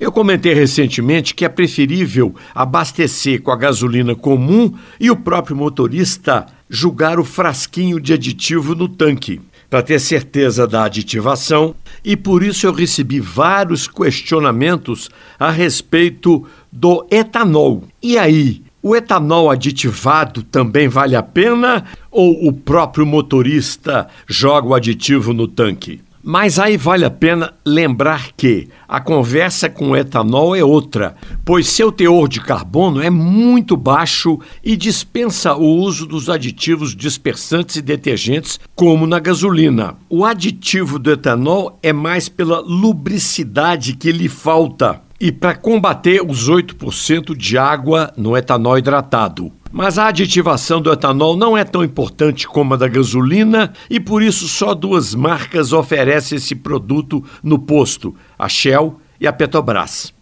Eu comentei recentemente que é preferível abastecer com a gasolina comum e o próprio motorista julgar o frasquinho de aditivo no tanque, para ter certeza da aditivação, e por isso eu recebi vários questionamentos a respeito do etanol. E aí, o etanol aditivado também vale a pena ou o próprio motorista joga o aditivo no tanque? Mas aí vale a pena lembrar que a conversa com o etanol é outra, pois seu teor de carbono é muito baixo e dispensa o uso dos aditivos dispersantes e detergentes, como na gasolina. O aditivo do etanol é mais pela lubricidade que lhe falta e para combater os 8% de água no etanol hidratado. Mas a aditivação do etanol não é tão importante como a da gasolina e por isso só duas marcas oferecem esse produto no posto: a Shell e a Petrobras.